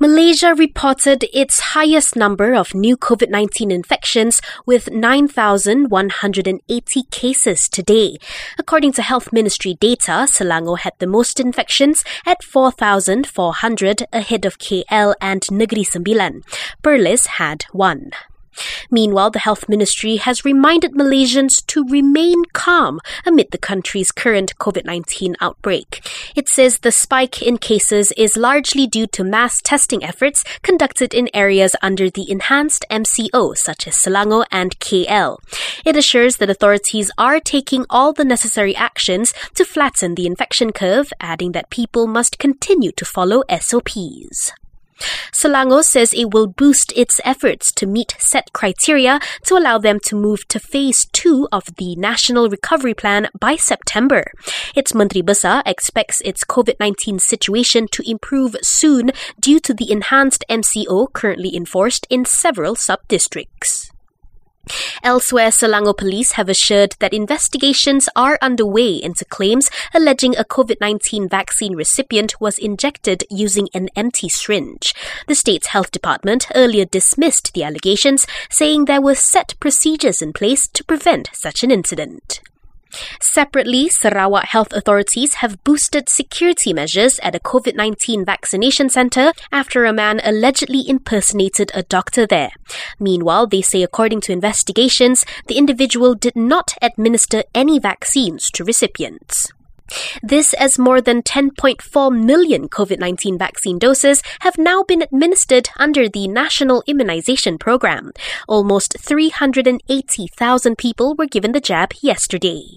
Malaysia reported its highest number of new COVID 19 infections with 9,180 cases today. According to Health Ministry data, Selangor had the most infections at 4,400 ahead of KL and Negeri Sembilan. Perlis had one. Meanwhile, the Health Ministry has reminded Malaysians to remain calm amid the country's current COVID 19 outbreak. It says the spike in cases is largely due to mass testing efforts conducted in areas under the enhanced MCO, such as Selangor and KL. It assures that authorities are taking all the necessary actions to flatten the infection curve, adding that people must continue to follow SOPs. Selangor says it will boost its efforts to meet set criteria to allow them to move to phase two of the National Recovery Plan by September. Its Menteri Besar expects its COVID 19 situation to improve soon due to the enhanced MCO currently enforced in several sub districts. Elsewhere, Selangor police have assured that investigations are underway into claims alleging a COVID 19 vaccine recipient was injected using an empty syringe. The state's health department earlier dismissed the allegations, saying there were set procedures in place to prevent such an incident. Separately, Sarawak health authorities have boosted security measures at a COVID 19 vaccination centre after a man allegedly impersonated a doctor there. Meanwhile, they say according to investigations, the individual did not administer any vaccines to recipients. This as more than 10.4 million COVID 19 vaccine doses have now been administered under the National Immunization Program. Almost 380,000 people were given the jab yesterday.